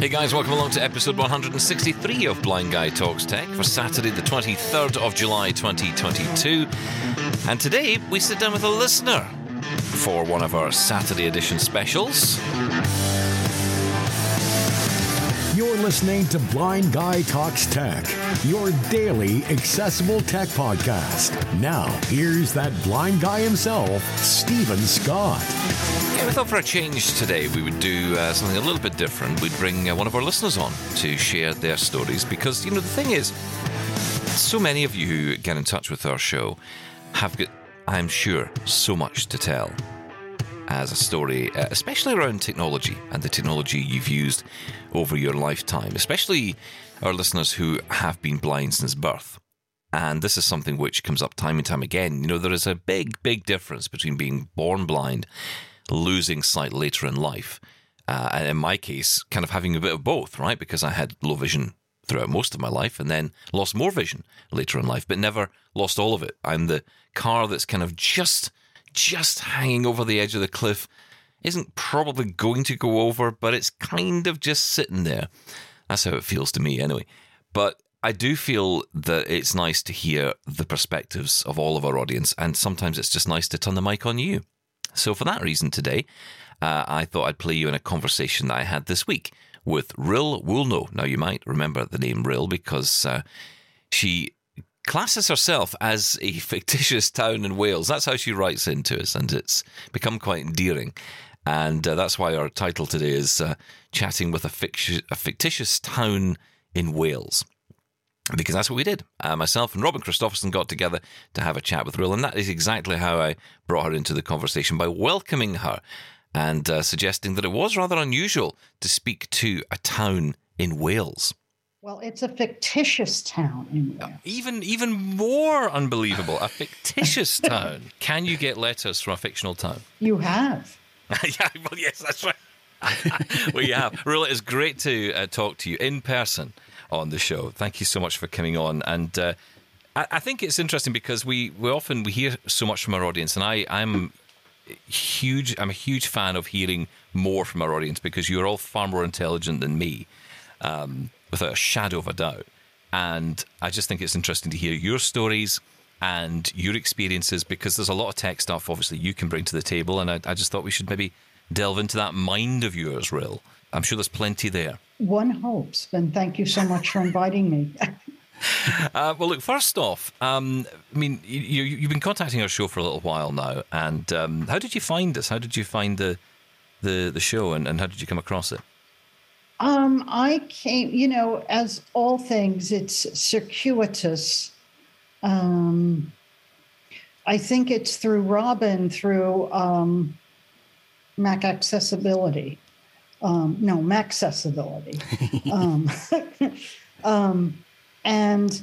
Hey guys, welcome along to episode 163 of Blind Guy Talks Tech for Saturday, the 23rd of July 2022. And today we sit down with a listener for one of our Saturday edition specials. You're listening to Blind Guy Talks Tech, your daily accessible tech podcast. Now, here's that blind guy himself, Stephen Scott. Yeah, we thought for a change today we would do uh, something a little bit different. We'd bring uh, one of our listeners on to share their stories because, you know, the thing is, so many of you who get in touch with our show have got, I'm sure, so much to tell as a story, uh, especially around technology and the technology you've used over your lifetime, especially our listeners who have been blind since birth. And this is something which comes up time and time again. You know, there is a big, big difference between being born blind, losing sight later in life, uh, and in my case, kind of having a bit of both, right? Because I had low vision throughout most of my life and then lost more vision later in life, but never lost all of it. I'm the car that's kind of just just hanging over the edge of the cliff. Isn't probably going to go over, but it's kind of just sitting there. That's how it feels to me, anyway. But I do feel that it's nice to hear the perspectives of all of our audience, and sometimes it's just nice to turn the mic on you. So, for that reason, today, uh, I thought I'd play you in a conversation that I had this week with Rill Woolnough. Now, you might remember the name Rill because uh, she classes herself as a fictitious town in Wales. That's how she writes into us, and it's become quite endearing. And uh, that's why our title today is uh, Chatting with a, ficti- a, Fictitious Town in Wales. Because that's what we did. Uh, myself and Robin Christopherson got together to have a chat with Rill, and that is exactly how I brought her into the conversation by welcoming her and uh, suggesting that it was rather unusual to speak to a town in Wales. Well, it's a fictitious town in Wales. Even even more unbelievable, a fictitious town. Can you get letters from a fictional town? You have. yeah, well, yes, that's right. we have. Rilla, it's great to uh, talk to you in person on the show. Thank you so much for coming on. And uh, I, I, think it's interesting because we, we often we hear so much from our audience, and I, I'm huge. I'm a huge fan of hearing more from our audience because you're all far more intelligent than me. Um, without a shadow of a doubt. And I just think it's interesting to hear your stories and your experiences because there's a lot of tech stuff, obviously, you can bring to the table. And I, I just thought we should maybe delve into that mind of yours, Rill. I'm sure there's plenty there. One hopes. And thank you so much for inviting me. uh, well, look, first off, um, I mean, you, have been contacting our show for a little while now. And um, how did you find us? How did you find the, the, the show and, and how did you come across it? Um, I came, you know, as all things, it's circuitous. Um, I think it's through Robin, through um, Mac accessibility. Um, no, Mac accessibility. um, um, and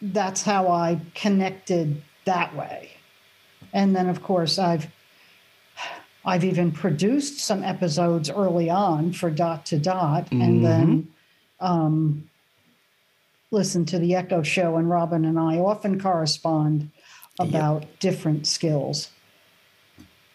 that's how I connected that way. And then, of course, I've I've even produced some episodes early on for Dot to Dot, mm-hmm. and then um, listen to the Echo Show. And Robin and I often correspond about yep. different skills.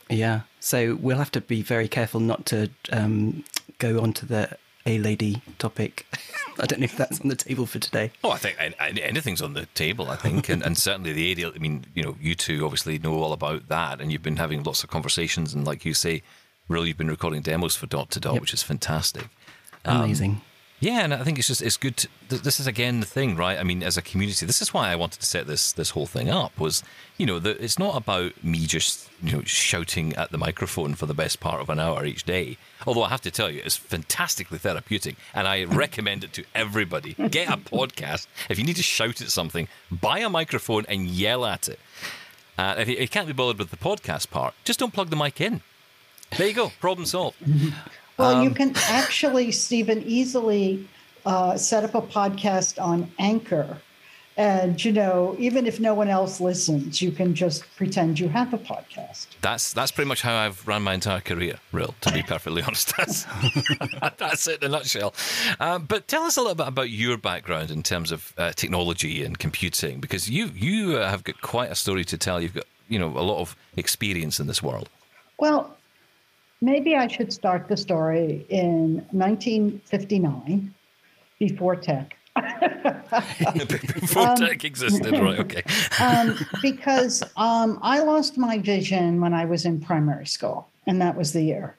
Yeah, so we'll have to be very careful not to um, go on to the A lady topic. I don't know if that's on the table for today. Oh, I think anything's on the table. I think, and, and certainly the ideal. I mean, you know, you two obviously know all about that, and you've been having lots of conversations, and like you say, really, you've been recording demos for Dot to Dot, yep. which is fantastic. Amazing. Um, yeah, and I think it's just it's good. To, this is again the thing, right? I mean, as a community, this is why I wanted to set this this whole thing up. Was you know, the, it's not about me just you know shouting at the microphone for the best part of an hour each day. Although I have to tell you, it's fantastically therapeutic, and I recommend it to everybody. Get a podcast if you need to shout at something. Buy a microphone and yell at it. Uh, if you can't be bothered with the podcast part, just don't plug the mic in. There you go, problem solved. Well, um, you can actually, Stephen, easily uh, set up a podcast on Anchor. And you know, even if no one else listens, you can just pretend you have a podcast. That's that's pretty much how I've run my entire career, Rill. To be perfectly honest, that's that's it in a nutshell. Uh, but tell us a little bit about your background in terms of uh, technology and computing, because you you uh, have got quite a story to tell. You've got you know a lot of experience in this world. Well, maybe I should start the story in 1959, before tech. Before tech existed, right? Okay. um, because um, I lost my vision when I was in primary school, and that was the year.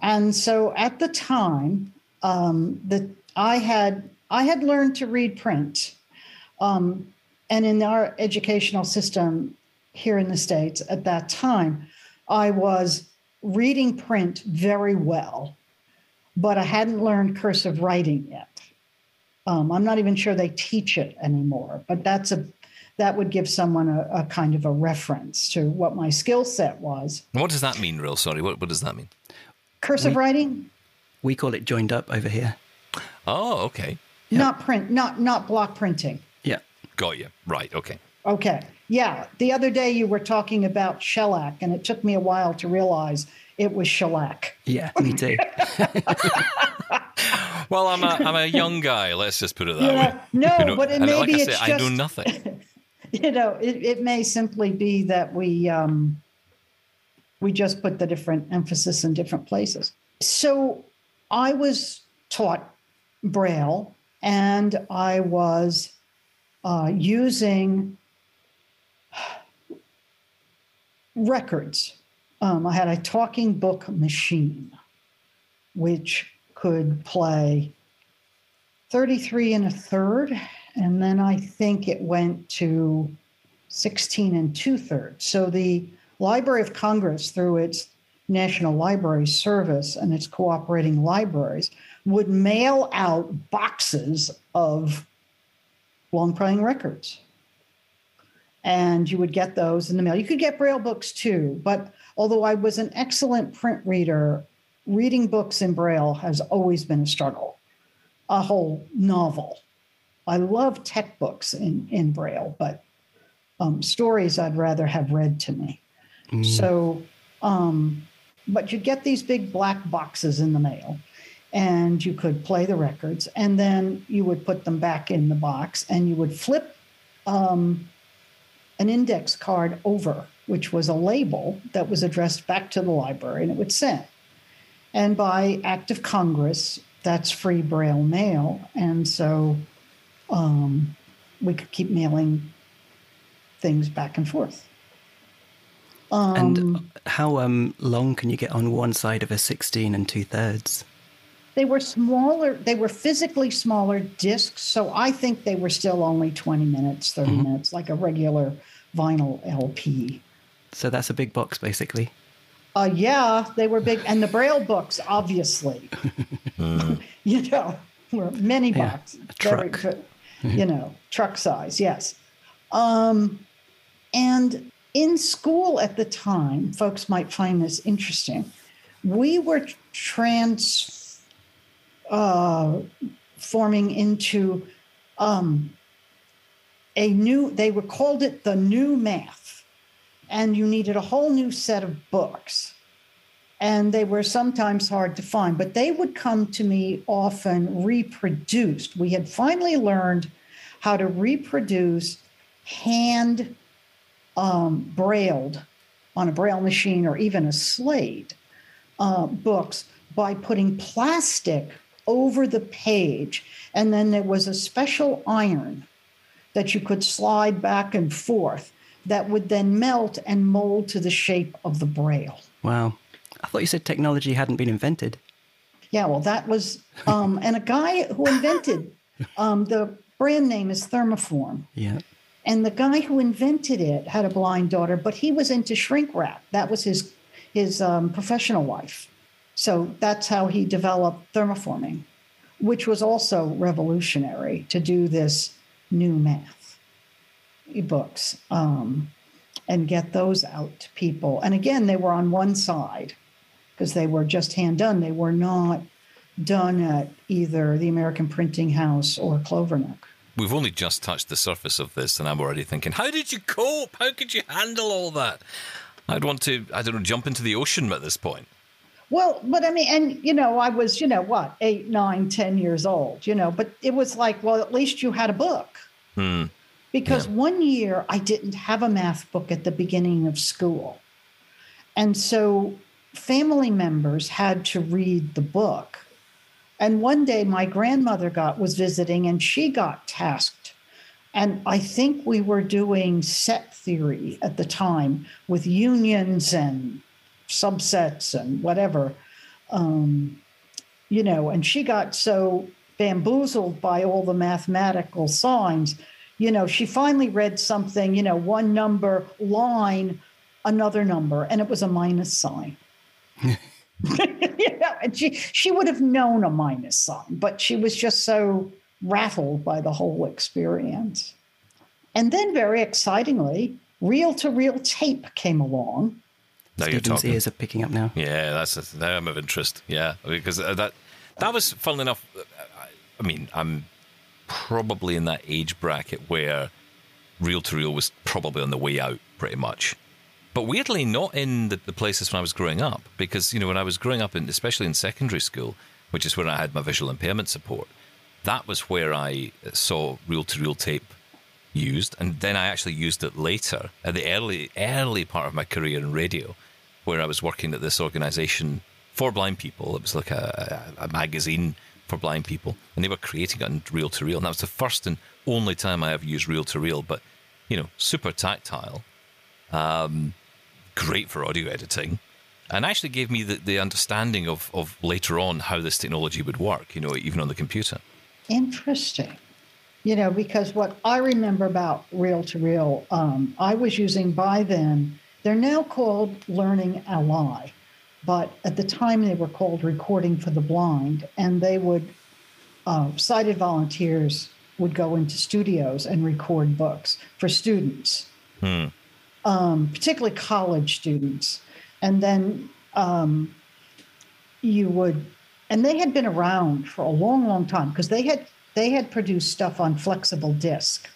And so at the time, um, that I had I had learned to read print, um, and in our educational system here in the states at that time, I was reading print very well, but I hadn't learned cursive writing yet. Um, I'm not even sure they teach it anymore, but that's a that would give someone a, a kind of a reference to what my skill set was. What does that mean, Rill? Sorry, what, what does that mean? Cursive We- writing, We call it joined up over here. Oh, okay. not print, not not block printing. Yeah. Got you. Right. Okay. Okay. Yeah. The other day you were talking about shellac, and it took me a while to realize it was shellac. Yeah, me too. Well, I'm a I'm a young guy. Let's just put it that Yeah. way. No, You know, but it and maybe like I it's say, just I know nothing. you know, it, it may simply be that we um, we just put the different emphasis in different places. So I was taught Braille, and I was uh, using records. Um, I had a talking book machine, which could play 33 and a third. And then I think it went to 16 and two thirds. So the Library of Congress, through its National Library Service and its cooperating libraries, would mail out boxes of long playing records. And you would get those in the mail. You could get Braille books too, but although I was an excellent print reader, reading books in Braille has always been a struggle, a whole novel. I love tech books in, in Braille, but um, stories I'd rather have read to me. So, um, but you'd get these big black boxes in the mail and you could play the records and then you would put them back in the box and you would flip um, an index card over, which was a label that was addressed back to the library and it would send. And by act of Congress, that's free Braille mail. And so um, we could keep mailing things back and forth. Um, and how um, long can you get on one side of a 16 and two thirds? They were smaller, they were physically smaller discs. So I think they were still only 20 minutes, 30 minutes, like a regular vinyl LP. So that's a big box, basically. Uh, yeah, they were big. And the Braille books, obviously, you know, were many Yeah, boxes. a very truck. good, you know, truck size, yes. Um, and in school at the time, folks might find this interesting. We were trans uh, forming into um, a new, they were called it the new math. And you needed a whole new set of books. And they were sometimes hard to find, but they would come to me often reproduced. We had finally learned how to reproduce hand um, brailled on a braille machine or even a slate uh, books by putting plastic over the page. And then there was a special iron that you could slide back and forth that would then melt and mold to the shape of the braille. Wow. I thought you said technology hadn't been invented. Yeah, well, that was, um, and a guy who invented um, the brand name is Thermoform. Yeah. And the guy who invented it had a blind daughter, but he was into shrink wrap. That was his his um, professional life. So that's how he developed thermoforming, which was also revolutionary to do this new math books um, and get those out to people. And again, they were on one side because they were just hand done. They were not done at either the American Printing House or Clovernook. We've only just touched the surface of this, and I'm already thinking, how did you cope? How could you handle all that? I'd want to, I don't know, jump into the ocean at this point. Well, but I mean, and you know, I was, you know, what, eight, nine, ten years old, you know, but it was like, well, at least you had a book. Hmm. Because one year I didn't have a math book at the beginning of school. And so family members had to read the book. And one day my grandmother got was visiting and she got tasked. And I think we were doing set theory at the time with unions and subsets and whatever. Um, you know, and she got so bamboozled by all the mathematical signs. You know, she finally read something, you know, one number line, another number, and it was a minus sign. you know, and she she would have known a minus sign, but she was just so rattled by the whole experience. And then, very excitingly, reel to reel tape came along. Now talking. ears are picking up now. Yeah, that's a, now I'm of interest. Yeah, because uh, that that was fun enough. uh, I mean, I'm probably in that age bracket where reel to reel was probably on the way out, pretty much. But weirdly, not in the, the places when I was growing up, because you know when I was growing up, in, especially in secondary school, which is where I had my visual impairment support, that was where I saw reel to reel tape used, and then I actually used it later at the early early part of my career in radio, where I was working at this organisation for blind people. It was like a, a, a magazine for blind people, and they were creating it on reel to reel. And that was the first and only time I ever used reel to reel. But you know, super tactile, um, great for audio editing. And actually gave me the, the understanding of, of later on how this technology would work, you know, even on the computer. Interesting. You know, because what I remember about reel to reel, um, I was using by then, they're now called Learning Ally, but at the time they were called Recording for the Blind, and they would, uh, sighted volunteers would go into studios and record books for students, um, particularly college students. And then um, you would and they had been around for a long long time because they had they had produced stuff on flexible disc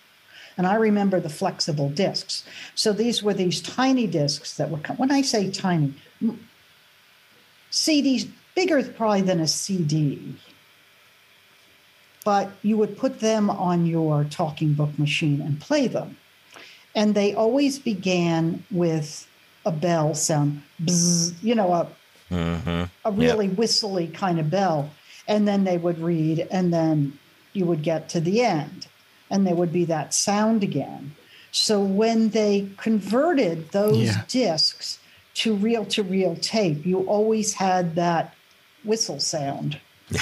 and i remember the flexible discs. So these were these tiny discs that were when i say tiny cds bigger probably than a cd but you would put them on your talking book machine and play them. And they always began with a bell sound bzz, you know a mm-hmm. a really whistly kind of bell. And then they would read, and then you would get to the end, and there would be that sound again. So when they converted those Yeah. discs to reel to reel tape, you always had that whistle sound.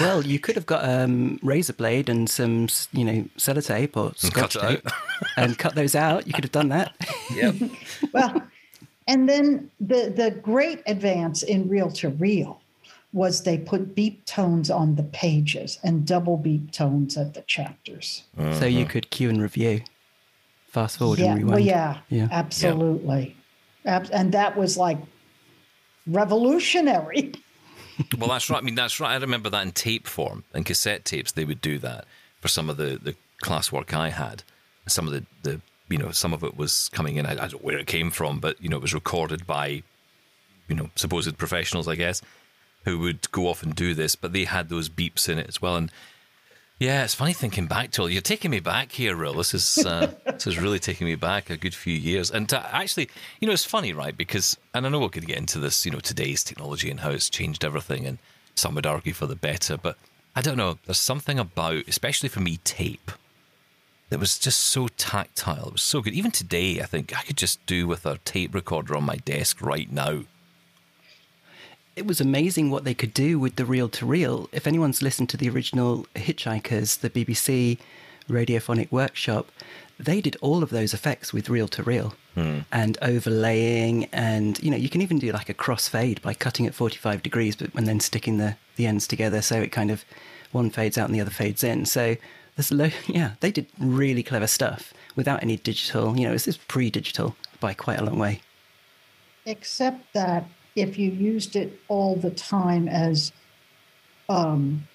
Well, you could have got a um, razor blade and some, you know, sellotape or scotch cut it tape and cut those out. You could have done that. Yep. well, and then the the great advance in reel to reel was they put beep tones on the pages and double beep tones at the chapters. So you uh-huh. could cue and review, fast forward yeah, and rewind. well, yeah, Yeah. absolutely, Ab- and that was like revolutionary. Well, that's right. I mean, that's right. I remember that in tape form and cassette tapes. They would do that for some of the the classwork I had. Some of the the you know some of it was coming in. I, I don't know where it came from, but you know it was recorded by you know supposed professionals, I guess, who would go off and do this. But they had those beeps in it as well. And yeah, it's funny thinking back to it. You're taking me back here, Rill. This is uh, this is really taking me back a good few years. And to actually, you know, it's funny, right? Because and I know we're going to get into this, you know, today's technology and how it's changed everything, and some would argue for the better. But I don't know. There's something about, especially for me, tape that was just so tactile. It was so good. Even today, I think I could just do with a tape recorder on my desk right now. It was amazing what they could do with the reel to reel. If anyone's listened to the original Hitchhikers, the BBC radiophonic workshop, they did all of those effects with reel to reel hmm. and overlaying. And, you know, you can even do like a crossfade by cutting at 45 degrees, but and then sticking the, the ends together so it kind of one fades out and the other fades in. So there's lo- yeah, they did really clever stuff without any digital, you know, this is pre digital by quite a long way. except that if you used it all the time as um,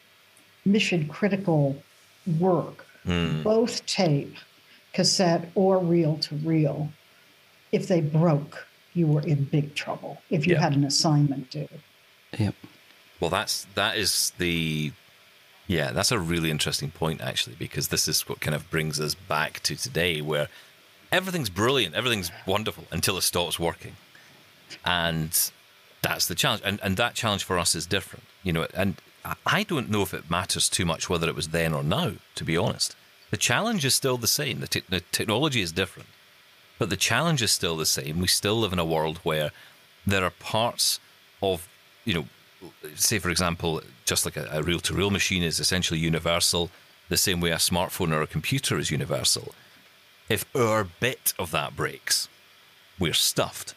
mission critical work, both tape, cassette, or reel to reel, if they broke, you were in big trouble if you Yeah. had an assignment due. Yep. Well, that's that is the yeah, that's a really interesting point actually because this is what kind of brings us back to today where everything's brilliant, everything's wonderful until it stops working. And That's the challenge, and and that challenge for us is different, you know. And I don't know if it matters too much whether it was then or now. To be honest, the challenge is still the same. The, te- the technology is different, but the challenge is still the same. We still live in a world where there are parts of, you know, say for example, just like a reel to reel machine is essentially universal, the same way a smartphone or a computer is universal. If our bit of that breaks, we're stuffed.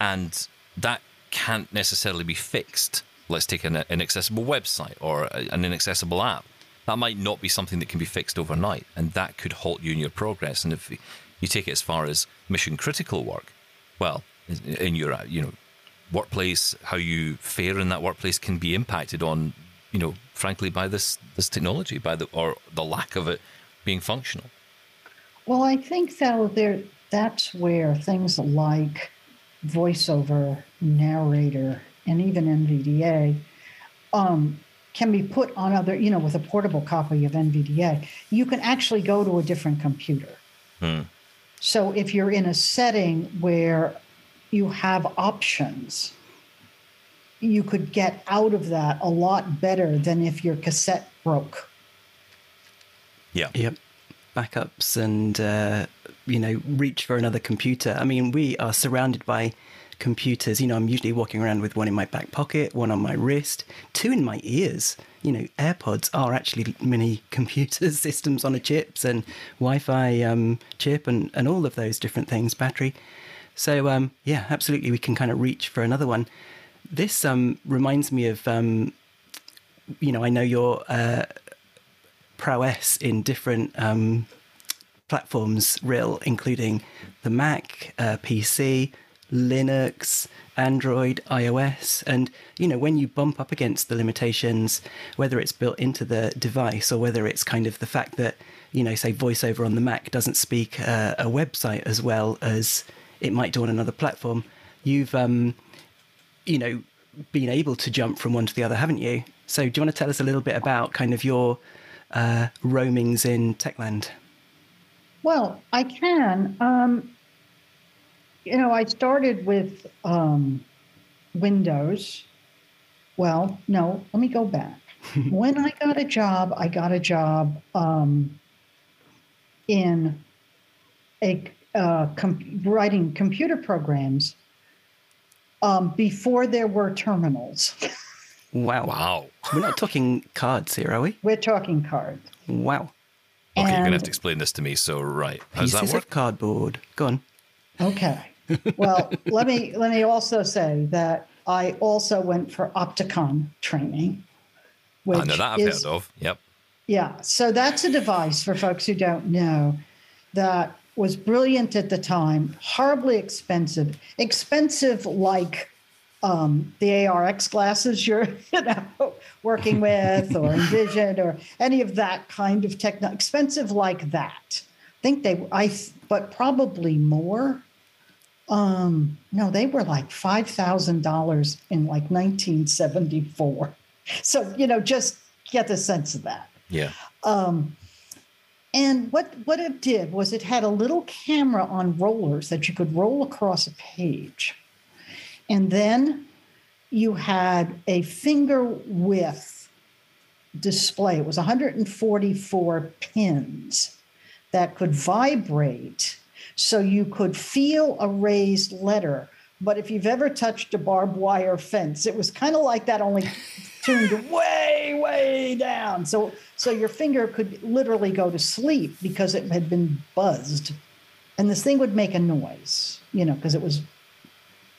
And that can't necessarily be fixed. Let's take an inaccessible website or an inaccessible app. That might not be something that can be fixed overnight, and that could halt you in your progress. And if you take it as far as mission critical work, well, in your uh, you know workplace, how you fare in that workplace can be impacted on, you know, frankly, by this this technology, by the or the lack of it being functional. Well, I think though there that's where things like voiceover, narrator, and even NVDA um, can be put on other, you know, with a portable copy of NVDA. You can actually go to a different computer. Hmm. So if you're in a setting where you have options, you could get out of that a lot better than if your cassette broke. Yeah. Yep. Backups and uh, you know, reach for another computer. I mean, we are surrounded by computers. You know, I'm usually walking around with one in my back pocket, one on my wrist, two in my ears. You know, AirPods are actually mini computers, systems on a chips and Wi-Fi um, chip and, and all of those different things, battery. So um, yeah, absolutely, we can kind of reach for another one. This um, reminds me of, um, you know, I know your uh, prowess in different um, platforms Rill, including the Mac, uh, PC, Linux, Android, iOS. And, you know, when you bump up against the limitations, whether it's built into the device or whether it's kind of the fact that, you know, say VoiceOver on the Mac doesn't speak uh, a website as well as it might do on another platform, you've, um, you know, been able to jump from one to the other, haven't you? So, do you want to tell us a little bit about kind of your uh, roamings in Techland? Well, I can. Um, you know, I started with um, Windows. Well, no, let me go back. when I got a job, I got a job um, in a uh, com- writing computer programs um, before there were terminals. wow! Wow! We're not talking cards here, are we? We're talking cards. Wow! Okay, you're gonna have to explain this to me. So, right, how does that work? of cardboard. Go on. Okay. Well, let me let me also say that I also went for Optacon training. Which I know that I've is, heard of. Yep. Yeah. So that's a device for folks who don't know that was brilliant at the time, horribly expensive, expensive like um, the ARX glasses you're you know working with or Envision or any of that kind of techno expensive like that. I think they I but probably more. Um, no, they were like five thousand dollars in like 1974. So you know, just get the sense of that. Yeah. Um, and what what it did was it had a little camera on rollers that you could roll across a page and then you had a finger width display. It was 144 pins that could vibrate so you could feel a raised letter. But if you've ever touched a barbed wire fence, it was kind of like that, only tuned way, way down. So, so your finger could literally go to sleep because it had been buzzed. And this thing would make a noise, you know, because it was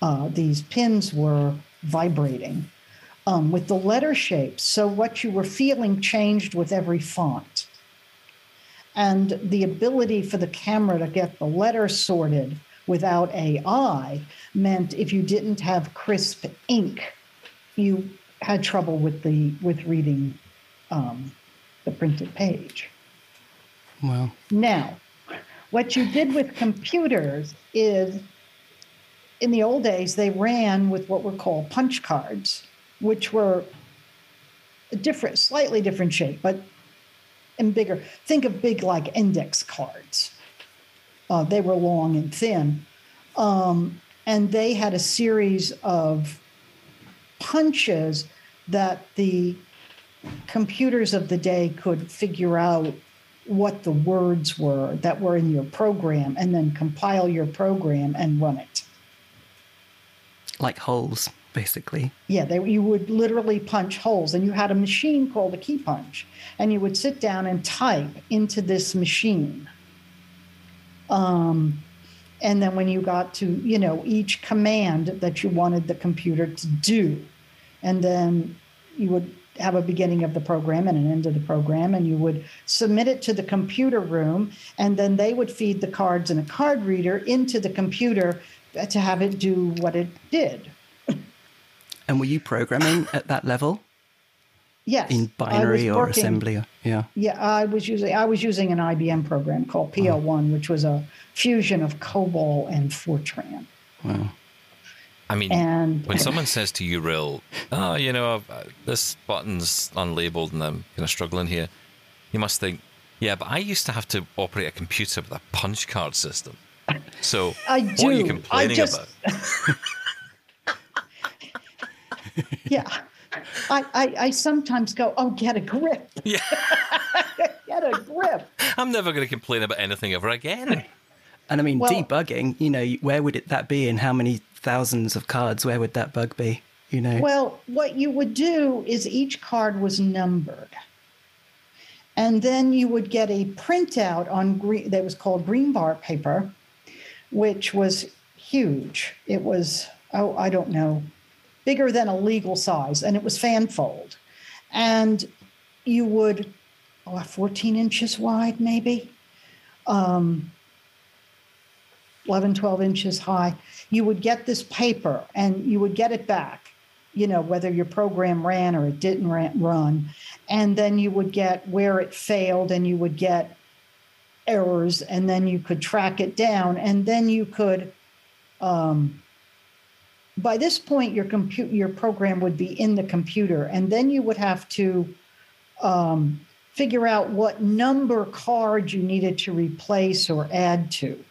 uh, these pins were vibrating um, with the letter shapes. So what you were feeling changed with every font. And the ability for the camera to get the letters sorted without AI meant if you didn't have crisp ink, you had trouble with the with reading um, the printed page. Wow. Now, what you did with computers is in the old days, they ran with what were called punch cards, which were a different, slightly different shape, but and bigger. Think of big like index cards. Uh, they were long and thin. Um, and they had a series of punches that the computers of the day could figure out what the words were that were in your program and then compile your program and run it. Like holes, basically. Yeah, they, you would literally punch holes, and you had a machine called a key punch, and you would sit down and type into this machine. Um, and then when you got to, you know, each command that you wanted the computer to do, and then you would have a beginning of the program and an end of the program, and you would submit it to the computer room, and then they would feed the cards in a card reader into the computer to have it do what it did. And were you programming at that level Yes, in binary or working- assembly? Or, yeah. Yeah, I was using I was using an IBM program called PL1, which was a fusion of COBOL and Fortran. Wow. I mean, And- when someone says to you, "Rill, oh, you know, uh, this button's unlabeled and I'm kind of struggling here," you must think, "Yeah, but I used to have to operate a computer with a punch card system." So, I what are you do. I complaining just- about? Yeah, I, I I sometimes go, oh, get a grip, Yeah, get a grip. I'm never going to complain about anything ever again. And I mean, Well- debugging, you know, where would it, that be in how many thousands of cards? Where would that bug be? You know? Well, what you would do is each card was numbered. And then you would get a printout on green that was called green bar paper, which was huge. It was, oh, I don't know, bigger than a legal size, and it was fanfold. And you would, oh, 14 inches wide, maybe. Um, 11, 12 inches high. You would get this paper and you would get it back, you know, whether your program ran or it didn't ran, run. And then you would get where it failed and you would get errors and then you could track it down. And then you could, um, by this point, your compute your program would be in the computer. And then you would have to um, figure out what number card you needed to replace or add to.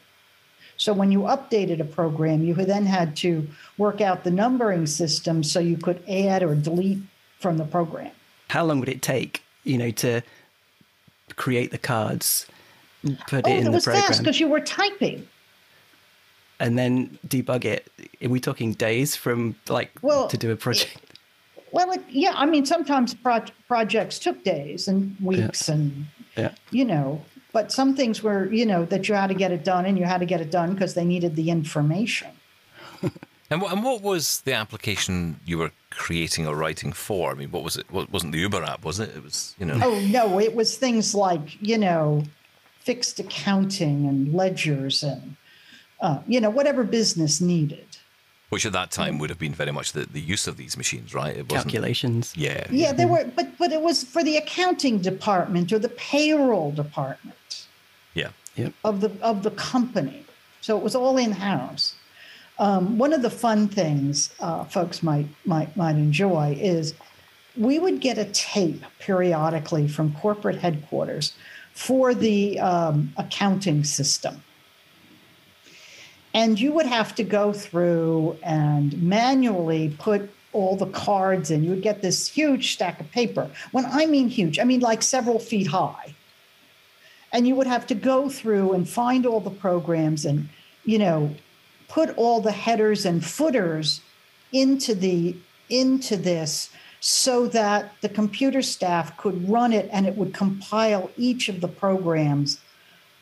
So when you updated a program, you then had to work out the numbering system so you could add or delete from the program. how long would it take, you know, to create the cards, put Oh, it in it was fast program, because you were typing. And then debug it? Are we talking days from like Well, to do a project? Well, it, yeah, I mean, sometimes pro- projects took days and weeks, and Yeah. you know, but some things were, you know, that you had to get it done, and you had to get it done because they needed the information. And, wh- and what was the application you were creating or writing for? I mean, what was it? What wasn't the Uber app, was it? It was, you know. Oh no, it was things like you know, fixed accounting and ledgers and uh, you know whatever business needed. Which at that time would have been very much the, the use of these machines, right? It wasn't. Calculations. Yeah. Yeah, there were, but but it was for the accounting department or the payroll department Yeah. Yep. of the of the company. So it was all in house. Um, one of the fun things uh, folks might might might enjoy is we would get a tape periodically from corporate headquarters for the um, accounting system. And you would have to go through and manually put all the cards in. You would get this huge stack of paper. When I mean huge, I mean like several feet high. And you would have to go through and find all the programs and, you know, put all the headers and footers into the into this so that the computer staff could run it and it would compile each of the programs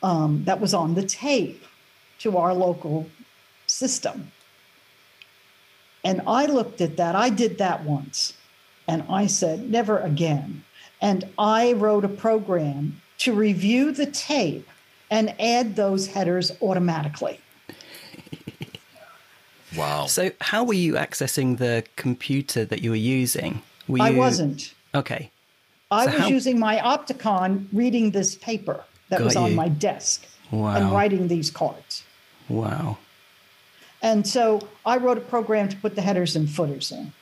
um, that was on the tape to our local system. And I looked at that. I did that once. And I said, never again. And I wrote a program to review the tape and add those headers automatically. Wow. So, how were you accessing the computer that you were using? Were I wasn't. Okay. I So was how- using my Optacon reading this paper that Got was on you. my desk and writing these cards. Wow. And so I wrote a program to put the headers and footers in.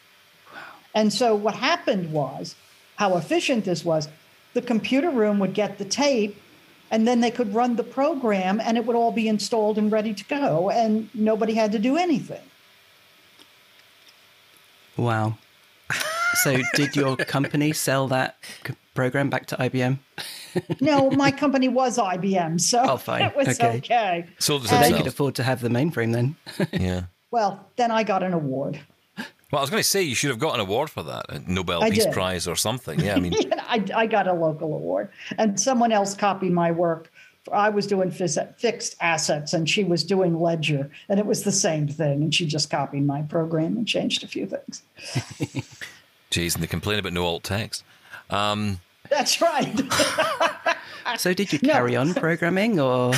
And so what happened was, how efficient this was, the computer room would get the tape And then they could run the program and it would all be installed and ready to go, and nobody had to do anything. Wow. So, did your company sell that program back to IBM? no, my company was IBM, so Oh, fine. it was Okay. okay. Sold it So they could afford to have the mainframe then. yeah. Well, then I got an award. Well, I was going to say you should have got an award for that, a Nobel I Peace did. Prize or something. Yeah, I mean, I, I got a local award, and someone else copied my work. I was doing phys- fixed assets, and she was doing ledger, and it was the same thing. And she just copied my program and changed a few things. geez, and they complain about no alt text. Um, That's right. So, did you No. carry on programming or?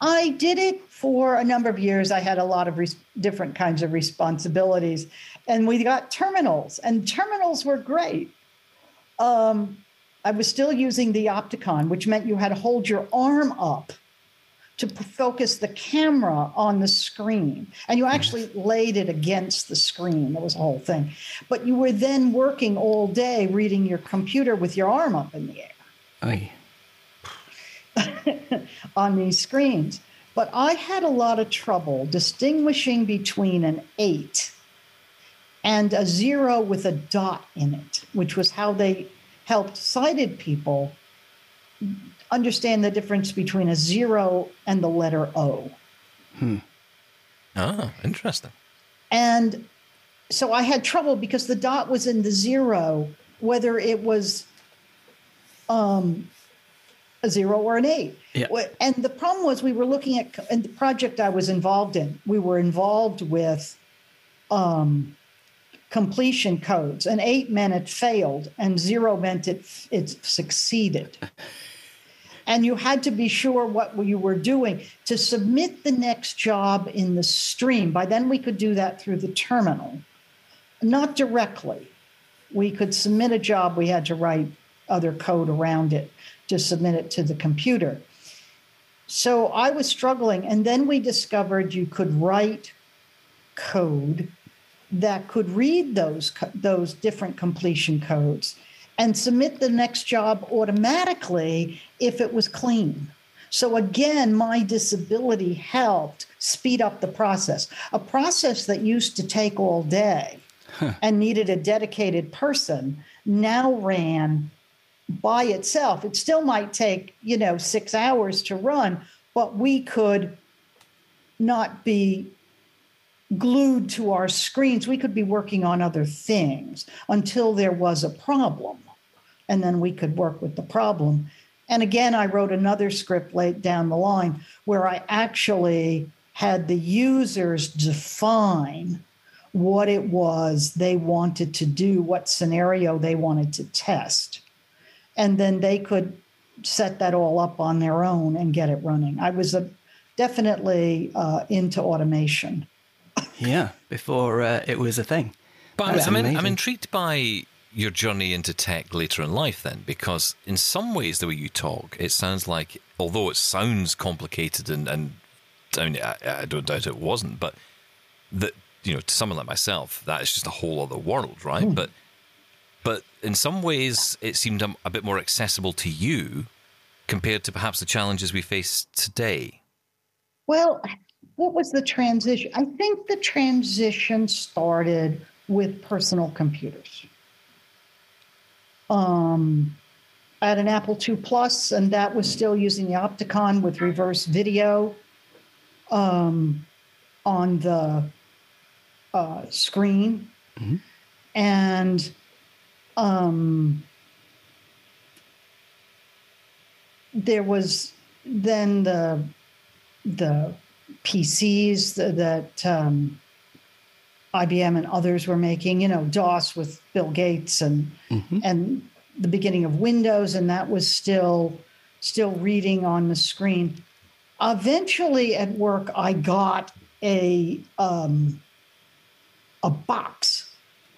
I did it for a number of years. I had a lot of res- different kinds of responsibilities, and we got terminals, and terminals were great. Um, I was still using the Optacon, which meant you had to hold your arm up to focus the camera on the screen, and you mm-hmm. actually laid it against the screen. That was the whole thing. But you were then working all day reading your computer with your arm up in the air on these screens. But I had a lot of trouble distinguishing between an eight and a zero with a dot in it, which was how they helped sighted people understand the difference between a zero and the letter O. Hmm. ah, interesting. And so I had trouble because the dot was in the zero, whether it was um, a zero or an eight. Yeah. And the problem was we were looking at in the project I was involved in. We were involved with um, completion codes. An eight meant it failed, and zero meant it it succeeded. And you had to be sure what you were doing to submit the next job in the stream. By then, we could do that through the terminal, not directly. We could submit a job, we had to write other code around it to submit it to the computer. So I was struggling. And then we discovered you could write code that could read those, those different completion codes and submit the next job automatically if it was clean. So again, my disability helped speed up the process. A process that used to take all day and needed a dedicated person now ran by itself. It still might take, you know, 6 hours to run, but we could not be glued to our screens. We could be working on other things until there was a problem. And then we could work with the problem. And again, I wrote another script late down the line where I actually had the users define what it was they wanted to do, what scenario they wanted to test. And then they could set that all up on their own and get it running. I was a, definitely uh, into automation. Yeah, before uh, it was a thing. But I'm, I'm, in, I'm intrigued by your journey into tech later in life, then, because in some ways, the way you talk, it sounds like, although it sounds complicated and, and I, mean, I, I don't doubt it wasn't, but that, you know, to someone like myself, that is just a whole other world, right? Hmm. But but in some ways, it seemed a bit more accessible to you compared to perhaps the challenges we face today. Well, what was the transition? I think the transition started with personal computers. Um, I had an Apple II Plus, and that was still using the Optacon with reverse video um, on the uh, screen. And um, there was then the the PCs that, that um, IBM and others were making, you know, DOS with Bill Gates and and the beginning of Windows, and that was still still reading on the screen. Eventually, at work, I got a um, a box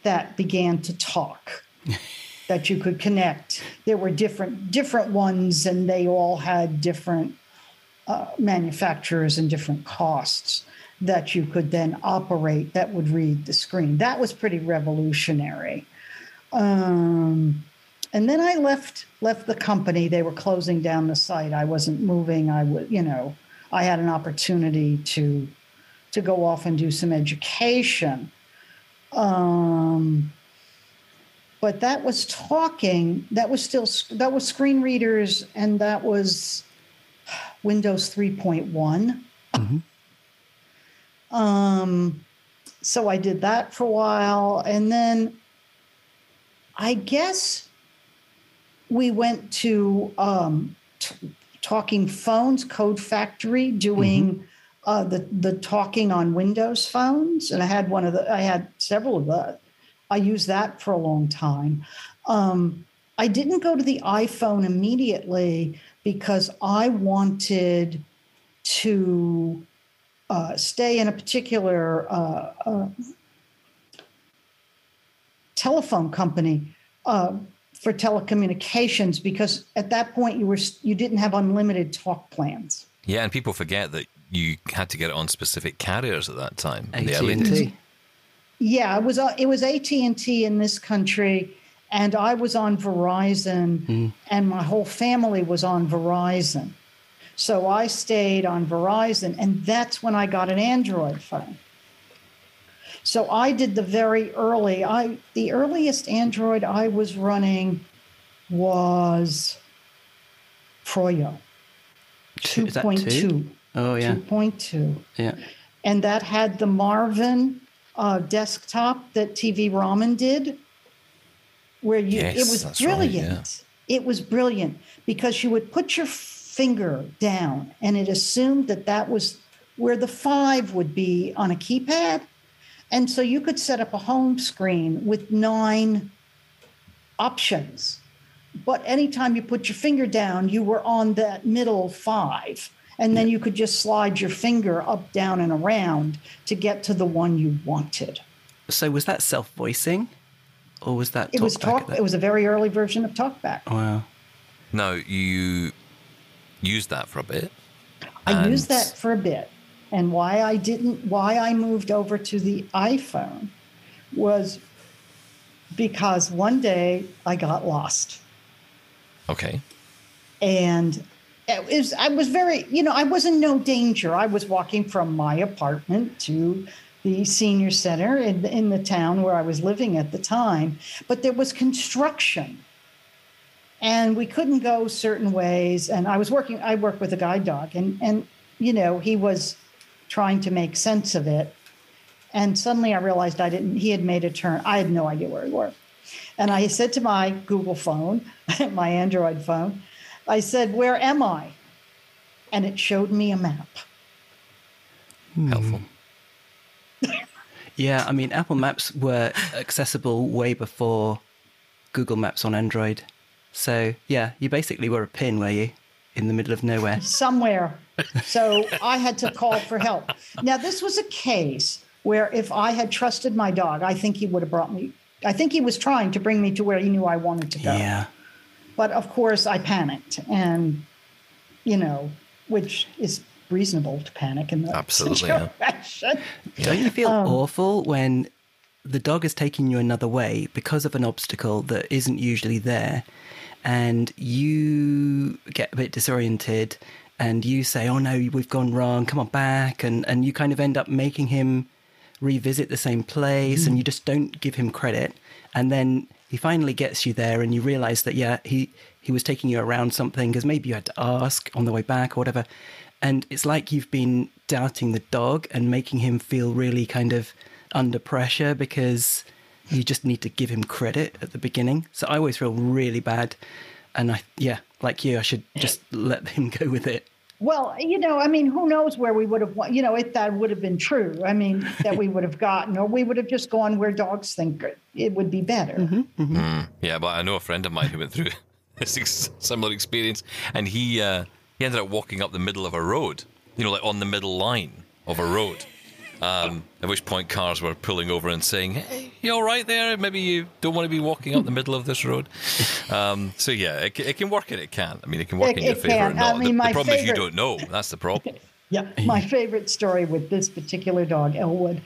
that began to talk that you could connect. There were different different ones, and they all had different uh, manufacturers and different costs that you could then operate that would read the screen. That was pretty revolutionary. Um, and then I left left the company. They were closing down the site. I wasn't moving. I would, you know, I had an opportunity to to go off and do some education. Um, but that was talking. That was still that was screen readers, and that was Windows 3.1. Mm-hmm. Um, so I did that for a while, and then I guess we went to um, t- Talking Phones Code Factory doing. Mm-hmm. Uh, the the talking on Windows phones, and I had one of the I had several of the I used that for a long time. Um, I didn't go to the iPhone immediately because I wanted to uh, stay in a particular uh, uh, telephone company uh, for telecommunications because at that point you were you didn't have unlimited talk plans. Yeah, and people forget that you had to get it on specific carriers at that time. AT&T. Yeah, it was uh, it was AT and T in this country, and I was on Verizon, mm. and my whole family was on Verizon. So I stayed on Verizon, and that's when I got an Android phone. So I did the very early. I the earliest Android I was running was Froyo. Two point two. Oh yeah. Two point two. Yeah. And that had the Marvin uh, desktop that TV Raman did, where you yes, it was brilliant. Right, yeah. It was brilliant because you would put your finger down, and it assumed that that was where the five would be on a keypad, and so you could set up a home screen with nine options. But anytime you put your finger down, you were on that middle five and then you could just slide your finger up, down, and around to get to the one you wanted. So was that self-voicing, or was that? It was talk. It was a very early version of TalkBack. Wow. No, you used that for a bit. I used that for a bit, and why I didn't, why I moved over to the iPhone, was because one day I got lost. Okay. And it was, I was very, you know, I was in no danger. I was walking from my apartment to the senior center in, in the town where I was living at the time, but there was construction and we couldn't go certain ways. And I was working, I worked with a guide dog and, and, you know, he was trying to make sense of it. And suddenly I realized I didn't, he had made a turn. I had no idea where we were. And I said to my Google phone, my Android phone, I said, Where am I? And it showed me a map. Hmm. Helpful. yeah, I mean, Apple Maps were accessible way before Google Maps on Android. So, yeah, you basically were a pin, were you? In the middle of nowhere. Somewhere. So I had to call for help. Now, this was a case where if I had trusted my dog, I think he would have brought me. I think he was trying to bring me to where he knew I wanted to go. Yeah. But of course, I panicked, and you know, which is reasonable to panic in that Absolutely, situation. Yeah. Don't you feel um, awful when the dog is taking you another way because of an obstacle that isn't usually there, and you get a bit disoriented, and you say, "Oh no, we've gone wrong. Come on back," and and you kind of end up making him revisit the same place, mm. and you just don't give him credit, and then he finally gets you there and you realize that yeah he he was taking you around something because maybe you had to ask on the way back or whatever and it's like you've been doubting the dog and making him feel really kind of under pressure because you just need to give him credit at the beginning so i always feel really bad and i yeah like you i should just let him go with it well, you know, I mean, who knows where we would have, you know, if that would have been true. I mean, that we would have gotten, or we would have just gone where dogs think it would be better. Mm-hmm, mm-hmm. Mm, yeah, but I know a friend of mine who went through this similar experience, and he uh, he ended up walking up the middle of a road, you know, like on the middle line of a road. Um, at which point, cars were pulling over and saying, "Hey, you all right there? Maybe you don't want to be walking up the middle of this road." Um, so yeah, it, it, can work and it can. I mean, it can work it, in your favor. Can. I mean, the, the problem favorite... is you don't know. That's the problem. yeah, my favorite story with this particular dog, Elwood,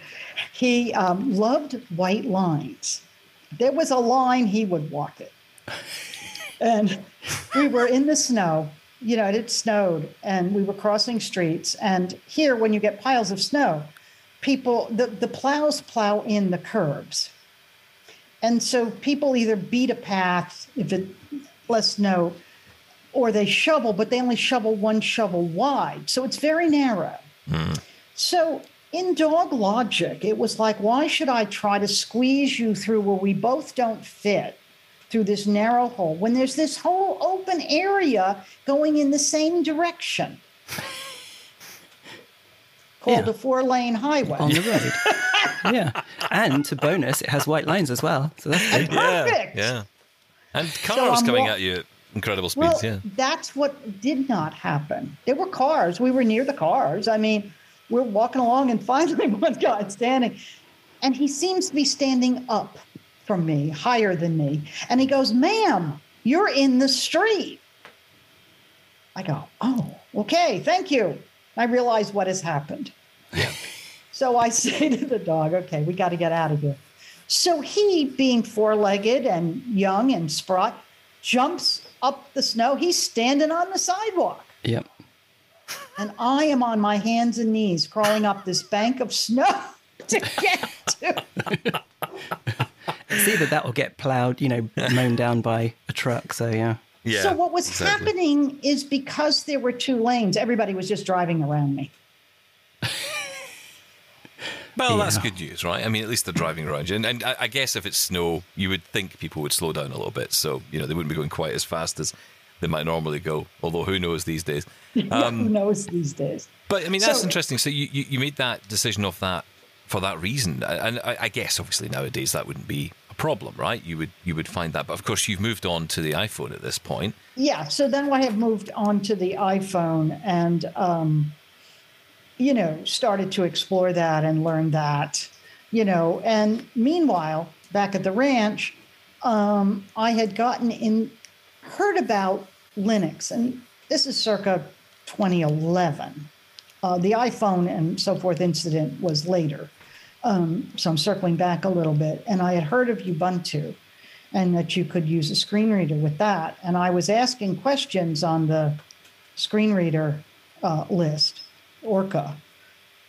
he um, loved white lines. There was a line, he would walk it. and we were in the snow. You know, it snowed, and we were crossing streets. And here, when you get piles of snow, people the, the plows plow in the curbs. And so people either beat a path if it less snow, or they shovel, but they only shovel one shovel wide. So it's very narrow. Hmm. So in dog logic, it was like, why should I try to squeeze you through where we both don't fit through this narrow hole when there's this whole open area going in the same direction? Called Yeah. a four lane highway. on the road. yeah, and to bonus, it has white lines as well, so that's good. Perfect. Yeah. And cars I'm coming wa- at you at incredible Well, speeds. yeah. that's what did not happen. There were cars. We were near the cars. I mean, we're walking along, and finally, one guy standing, and he seems to be standing up from me, higher than me. And he goes, Ma'am, you're in the street. I go, Oh, okay, thank you. I realize what has happened. Yeah. So I say to the dog, okay, we got to get out of here. So he, being four legged and young and spry, jumps up the snow. He's standing on the sidewalk. Yep. And I am on my hands and knees crawling up this bank of snow to get to. It's either that will get ploughed, you know, mown down by a truck. So yeah. Yeah. so what was exactly. happening is because there were two lanes, everybody was just driving around me. Well, that's good news, right? I mean, at least they're driving around you. And, and I I guess if it's snow, you would think people would slow down a little bit. So, you know, they wouldn't be going quite as fast as they might normally go. Although, who knows these days? Who um, knows these days? But I mean, that's So- interesting. So you, you, you made that decision off that for that reason, and I, I guess obviously nowadays that wouldn't be a problem, right? You would you would find that, but of course you've moved on to the iPhone at this point. Yeah. So then I have moved on to the iPhone and, um, you know, started to explore that and learn that, you know. And meanwhile, back at the ranch, um, I had gotten in, heard about Linux, and this is circa 2011. Uh, the iPhone and so forth incident was later. Um, so I'm circling back a little bit. And I had heard of Ubuntu and that you could use a screen reader with that. And I was asking questions on the screen reader uh, list, Orca.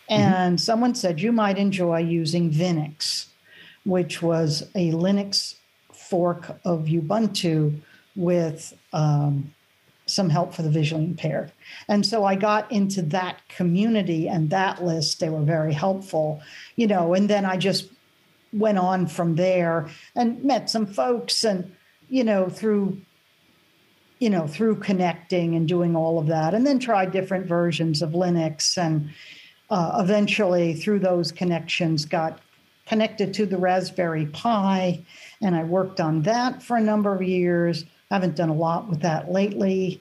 And someone said you might enjoy using Vinux, which was a Linux fork of Ubuntu with um, some help for the visually impaired. And so I got into that community and that list. They were very helpful, you know, and then I just went on from there and met some folks and, you know, through you know through connecting and doing all of that and then tried different versions of linux and uh, eventually through those connections got connected to the raspberry pi and i worked on that for a number of years haven't done a lot with that lately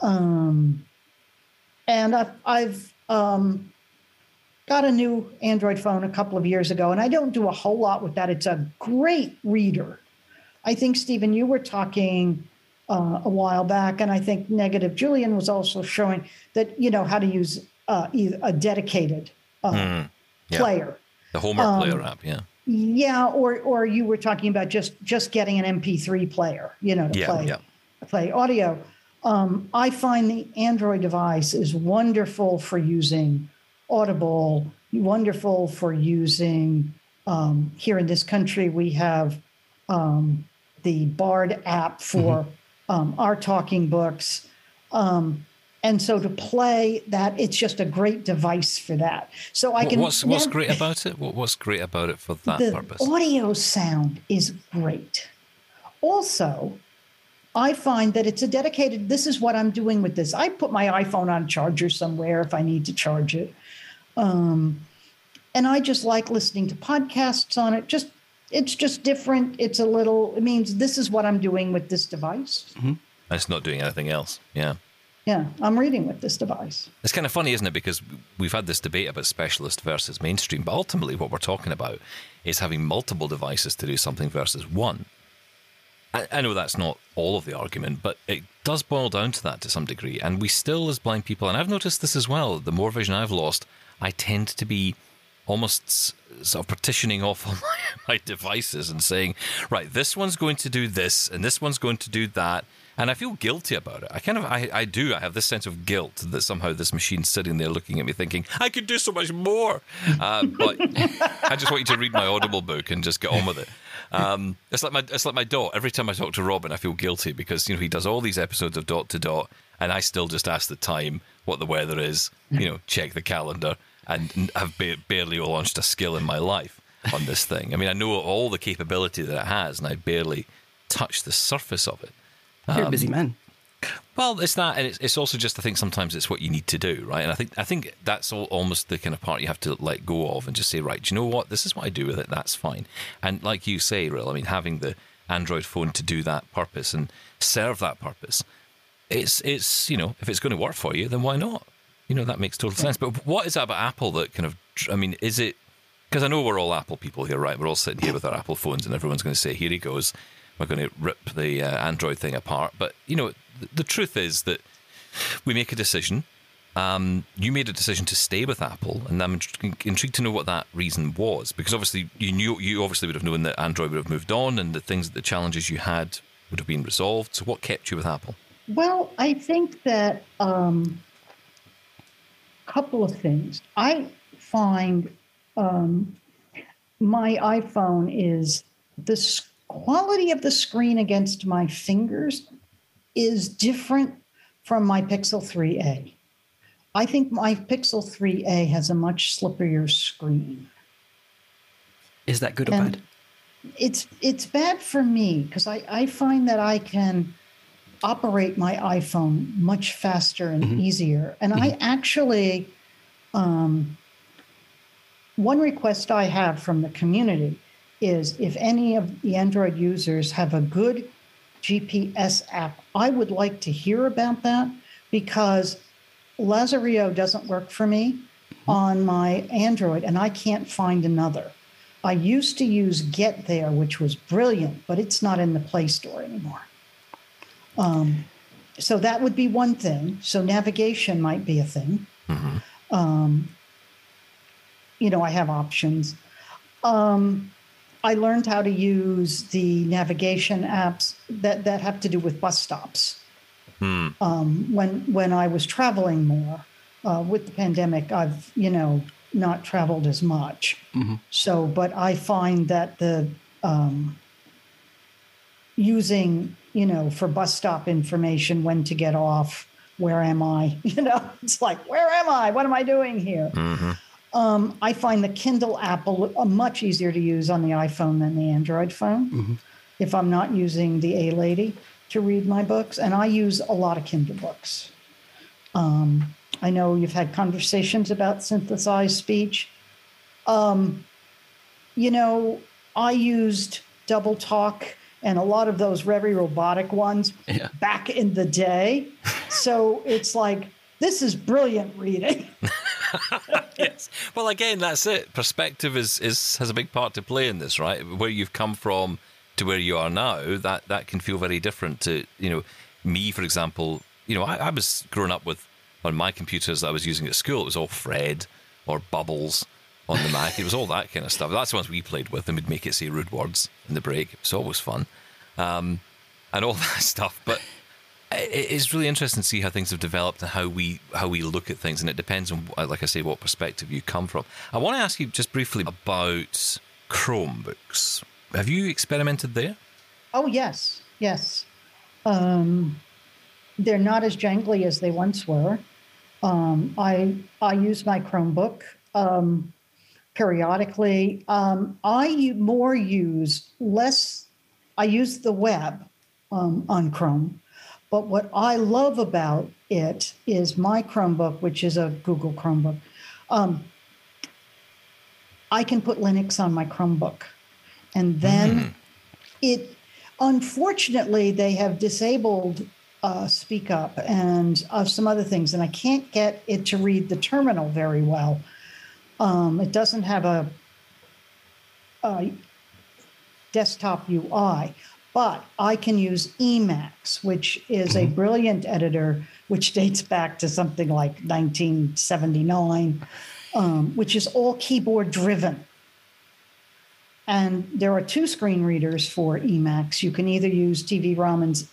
um, and i've, I've um, got a new android phone a couple of years ago and i don't do a whole lot with that it's a great reader i think stephen you were talking uh, a while back, and I think Negative Julian was also showing that you know how to use uh, a dedicated uh, yeah. player. The Homework Player app, yeah. Yeah, or or you were talking about just just getting an MP3 player, you know, to Yeah, play yeah. play audio. Um, I find the Android device is wonderful for using Audible, wonderful for using. Um, here in this country, we have um, the Bard app for um, our talking books. Um, and so to play that, it's just a great device for that. So I can. what's what's great about it? What, what's great about it for that the purpose? audio sound is great. Also, I find that it's a dedicated, this is what I'm doing with this. I put my iPhone on charger somewhere if I need to charge it. Um, and I just like listening to podcasts on it. Just it's just different. It's a little, it means this is what I'm doing with this device. It's not doing anything else. Yeah. Yeah, I'm reading with this device. It's kind of funny, isn't it? Because we've had this debate about specialist versus mainstream, but ultimately, what we're talking about is having multiple devices to do something versus one. I, I know that's not all of the argument, but it does boil down to that to some degree. And we still, as blind people, and I've noticed this as well, the more vision I've lost, I tend to be almost sort of partitioning off all my, my devices and saying, right, this one's going to do this, and this one's going to do that. And I feel guilty about it. I kind of, I, I do. I have this sense of guilt that somehow this machine's sitting there looking at me thinking, I could do so much more. Uh, but I just want you to read my Audible book and just get on with it. Um, it's like my, it's like my dot. Every time I talk to Robin, I feel guilty because, you know, he does all these episodes of dot to dot and I still just ask the time, what the weather is, you know, check the calendar and have ba- barely launched a skill in my life on this thing. I mean, I know all the capability that it has and I barely touch the surface of it. You're um, busy man. Well, it's that, and it's, it's, also just I think sometimes it's what you need to do, right? And I think I think that's all, almost the kind of part you have to let go of and just say, right, do you know what? This is what I do with it. That's fine. And like you say, Rill, I mean, having the Android phone to do that purpose and serve that purpose, it's it's you know, if it's going to work for you, then why not? You know, that makes total sense. But what is that about Apple that kind of? I mean, is it? Because I know we're all Apple people here, right? We're all sitting here with our Apple phones, and everyone's going to say, "Here he goes." We're going to rip the uh, Android thing apart. But you know, the, the truth is that we make a decision. Um, you made a decision to stay with Apple, and I'm intrigued to know what that reason was. Because obviously, you knew you obviously would have known that Android would have moved on, and the things, the challenges you had would have been resolved. So, what kept you with Apple? Well, I think that a um, couple of things. I find um, my iPhone is this quality of the screen against my fingers is different from my Pixel 3a. I think my Pixel 3a has a much slipperier screen. Is that good or and bad? It's it's bad for me because I, I find that I can operate my iPhone much faster and mm-hmm. easier. And mm-hmm. I actually um, one request I have from the community is if any of the Android users have a good GPS app, I would like to hear about that because Lazarillo doesn't work for me mm-hmm. on my Android and I can't find another. I used to use Get There, which was brilliant, but it's not in the Play Store anymore. Um, so that would be one thing. So navigation might be a thing. Mm-hmm. Um, you know, I have options. Um, I learned how to use the navigation apps that, that have to do with bus stops. Hmm. Um, when when I was traveling more uh, with the pandemic, I've you know not traveled as much. Mm-hmm. So, but I find that the um, using you know for bus stop information, when to get off, where am I? You know, it's like where am I? What am I doing here? Mm-hmm. Um, I find the Kindle app much easier to use on the iPhone than the Android phone mm-hmm. if I'm not using the A Lady to read my books. And I use a lot of Kindle books. Um, I know you've had conversations about synthesized speech. Um, you know, I used Double Talk and a lot of those very robotic ones yeah. back in the day. so it's like, this is brilliant reading. yes. Well, again, that's it. Perspective is, is has a big part to play in this, right? Where you've come from to where you are now, that that can feel very different to you know me, for example. You know, I, I was growing up with on my computers that I was using at school. It was all Fred or Bubbles on the Mac. It was all that kind of stuff. That's the ones we played with, and we'd make it say rude words in the break. It was always fun, um, and all that stuff. But it's really interesting to see how things have developed and how we how we look at things, and it depends on, like I say, what perspective you come from. I want to ask you just briefly about Chromebooks. Have you experimented there? Oh yes, yes. Um, they're not as jangly as they once were. Um, I I use my Chromebook um, periodically. Um, I more use less. I use the web um, on Chrome but what I love about it is my Chromebook, which is a Google Chromebook. Um, I can put Linux on my Chromebook. And then mm-hmm. it, unfortunately, they have disabled uh, Speakup and uh, some other things, and I can't get it to read the terminal very well. Um, it doesn't have a, a desktop UI but I can use Emacs, which is a mm-hmm. brilliant editor, which dates back to something like 1979, um, which is all keyboard driven. And there are two screen readers for Emacs. You can either use TV Raman's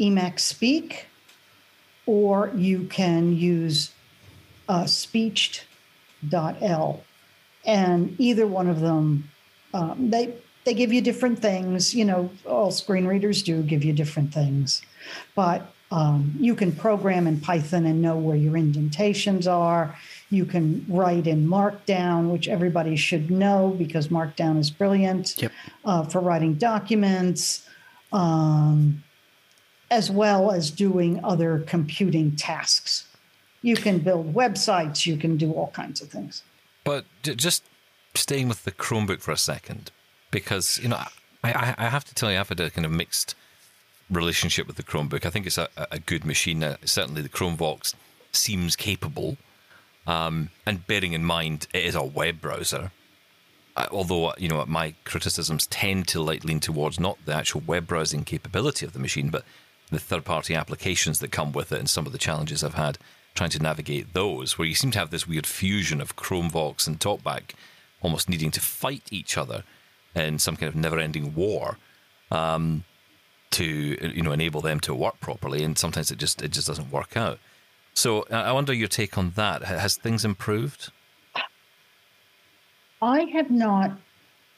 Emacspeak, or you can use uh, speechd-el. And either one of them, um, they they give you different things. You know, all screen readers do give you different things, but um, you can program in Python and know where your indentations are. You can write in Markdown, which everybody should know because Markdown is brilliant Yep. uh, for writing documents, um, as well as doing other computing tasks. You can build websites, you can do all kinds of things. But just staying with the Chromebook for a second, because you know, I, I, have to tell you, I've had a kind of mixed relationship with the Chromebook. I think it's a, a good machine. Uh, certainly, the Chromevox seems capable. Um, and bearing in mind it is a web browser, uh, although you know my criticisms tend to like lean towards not the actual web browsing capability of the machine, but the third-party applications that come with it, and some of the challenges I've had trying to navigate those, where you seem to have this weird fusion of Chromevox and TalkBack, almost needing to fight each other in some kind of never-ending war um, to you know enable them to work properly, and sometimes it just it just doesn't work out. So I wonder your take on that. Has things improved? I have not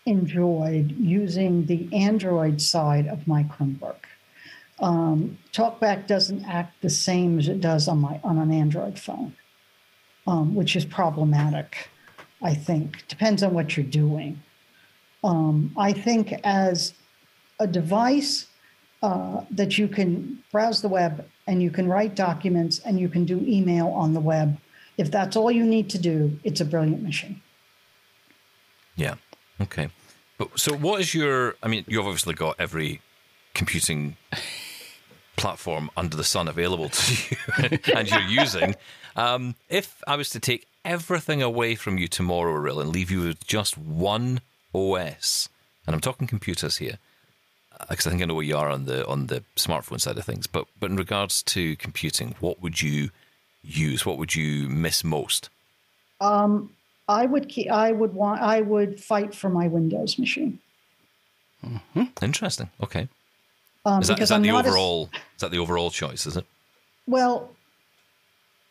enjoyed using the Android side of my Chromebook. Um, TalkBack doesn't act the same as it does on my on an Android phone, um, which is problematic. I think depends on what you're doing. Um, I think as a device uh, that you can browse the web and you can write documents and you can do email on the web. If that's all you need to do, it's a brilliant machine. Yeah. Okay. But so, what is your? I mean, you've obviously got every computing platform under the sun available to you, and you're using. Um, if I was to take everything away from you tomorrow, Rill, and leave you with just one OS, and I'm talking computers here, because I think I know where you are on the on the smartphone side of things. But but in regards to computing, what would you use? What would you miss most? Um, I would keep, I would want I would fight for my Windows machine Interesting. Okay. um, Is that, that the not as- overall? Is that the overall choice? Is it? well.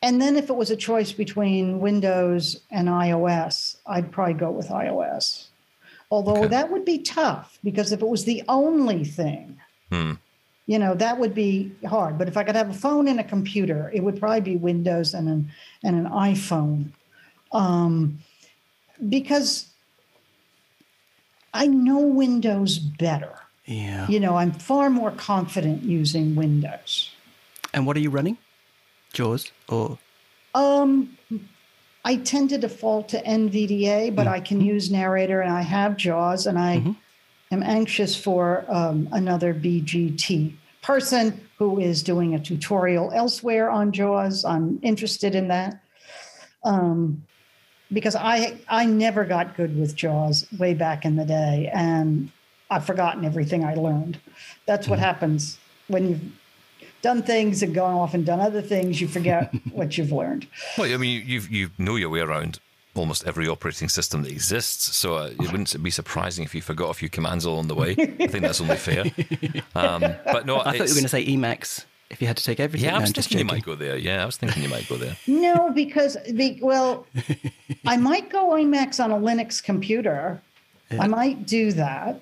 And then if it was a choice between Windows and iOS, I'd probably go with iOS. Although Okay. that would be tough because if it was the only thing, Hmm. you know, that would be hard. But if I could have a phone and a computer, it would probably be Windows and an and an iPhone, um, because I know Windows better. Yeah. You know, I'm far more confident using Windows. And what are you running? Jaws or Um, I tend to default to NVDA, but I can use Narrator and I have JAWS, and I am anxious for um, another BGT person who is doing a tutorial elsewhere on JAWS. I'm interested in that. Um, because I I never got good with JAWS way back in the day, and I've forgotten everything I learned. That's what happens when you've done things and gone off and done other things. You forget what you've learned. Well, I mean, you you know your way around almost every operating system that exists, so uh, it wouldn't be surprising if you forgot a few commands along the way. I think that's only fair. Um, but no, I thought you were going to say Emacs. If you had to take everything, yeah, I was I'm just thinking you might go there. Yeah, I was thinking you might go there. No, because be, well, I might go Emacs on a Linux computer. I might do that.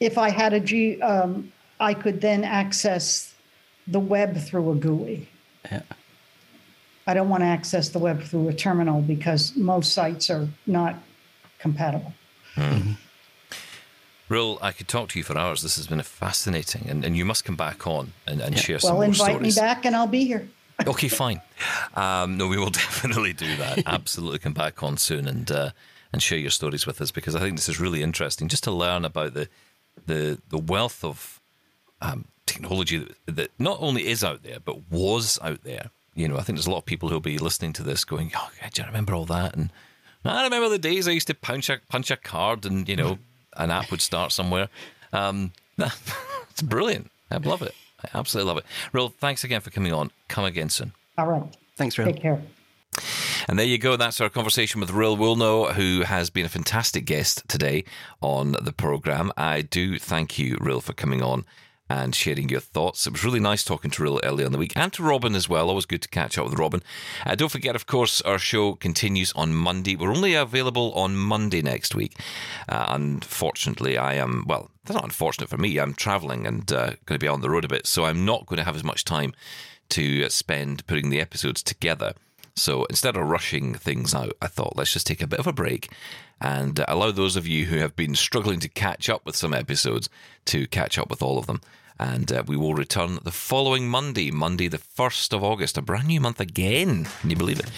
If I had a G, um, I could then access the web through a GUI. Yeah. I don't want to access the web through a terminal because most sites are not compatible. Rill, I could talk to you for hours. This has been fascinating, and, and you must come back on and, and share some Well, more invite stories. me back and I'll be here. Okay, fine. Um, no, we will definitely do that. Absolutely, come back on soon and uh, and share your stories with us because I think this is really interesting, just to learn about the the the wealth of um, technology that, that not only is out there but was out there. You know, I think there's a lot of people who'll be listening to this going, "Oh, do you remember all that?" And I remember the days I used to punch a punch a card and you know an app would start somewhere. Um, it's brilliant. I love it. I absolutely love it. Rill, thanks again for coming on. Come again soon. All right. Thanks, Rill. Take care. And there you go. That's our conversation with Rill Woolnough, who has been a fantastic guest today on the program. I do thank you, Rill, for coming on and sharing your thoughts. It was really nice talking to Rill earlier in the week and to Robin as well. Always good to catch up with Robin. Uh, don't forget, of course, our show continues on Monday. We're only available on Monday next week. Uh, unfortunately, I am, well, that's not unfortunate for me. I'm traveling and uh, going to be on the road a bit, so I'm not going to have as much time to spend putting the episodes together. So instead of rushing things out, I thought let's just take a bit of a break and allow those of you who have been struggling to catch up with some episodes to catch up with all of them. And uh, we will return the following Monday, Monday, the 1st of August, a brand new month again. Can you believe it?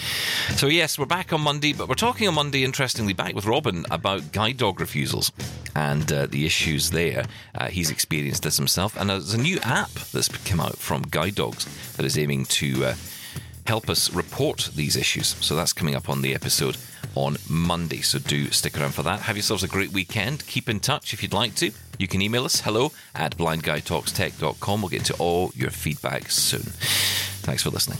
So, yes, we're back on Monday, but we're talking on Monday, interestingly, back with Robin about guide dog refusals and uh, the issues there. Uh, he's experienced this himself. And there's a new app that's come out from Guide Dogs that is aiming to uh, help us report these issues. So, that's coming up on the episode on Monday. So do stick around for that. Have yourselves a great weekend. Keep in touch if you'd like to. You can email us hello at blindguytalkstech.com. We'll get to all your feedback soon. Thanks for listening.